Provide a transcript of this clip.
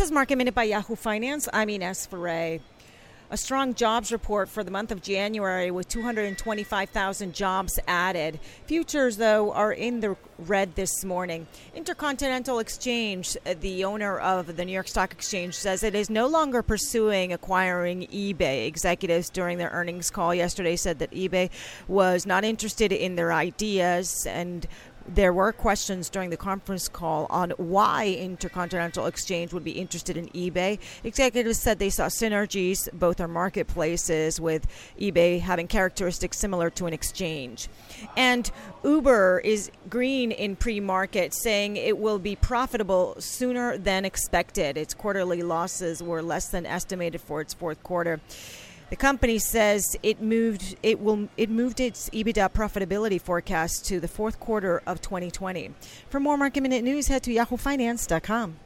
This is Market Minute by Yahoo Finance. I'm Ines Ferre. A strong jobs report for the month of January with 225,000 jobs added. Futures, though, are in the red this morning. Intercontinental Exchange, uh, the owner of the New York Stock Exchange, says it is no longer pursuing acquiring eBay. Executives during their earnings call yesterday said that eBay was not interested in their ideas and there were questions during the conference call on why Intercontinental Exchange would be interested in eBay. Executives said they saw synergies, both are marketplaces, with eBay having characteristics similar to an exchange. And Uber is green in pre market, saying it will be profitable sooner than expected. Its quarterly losses were less than estimated for its fourth quarter. The company says it moved it will it moved its EBITDA profitability forecast to the fourth quarter of 2020. For more market minute news, head to yahoofinance.com.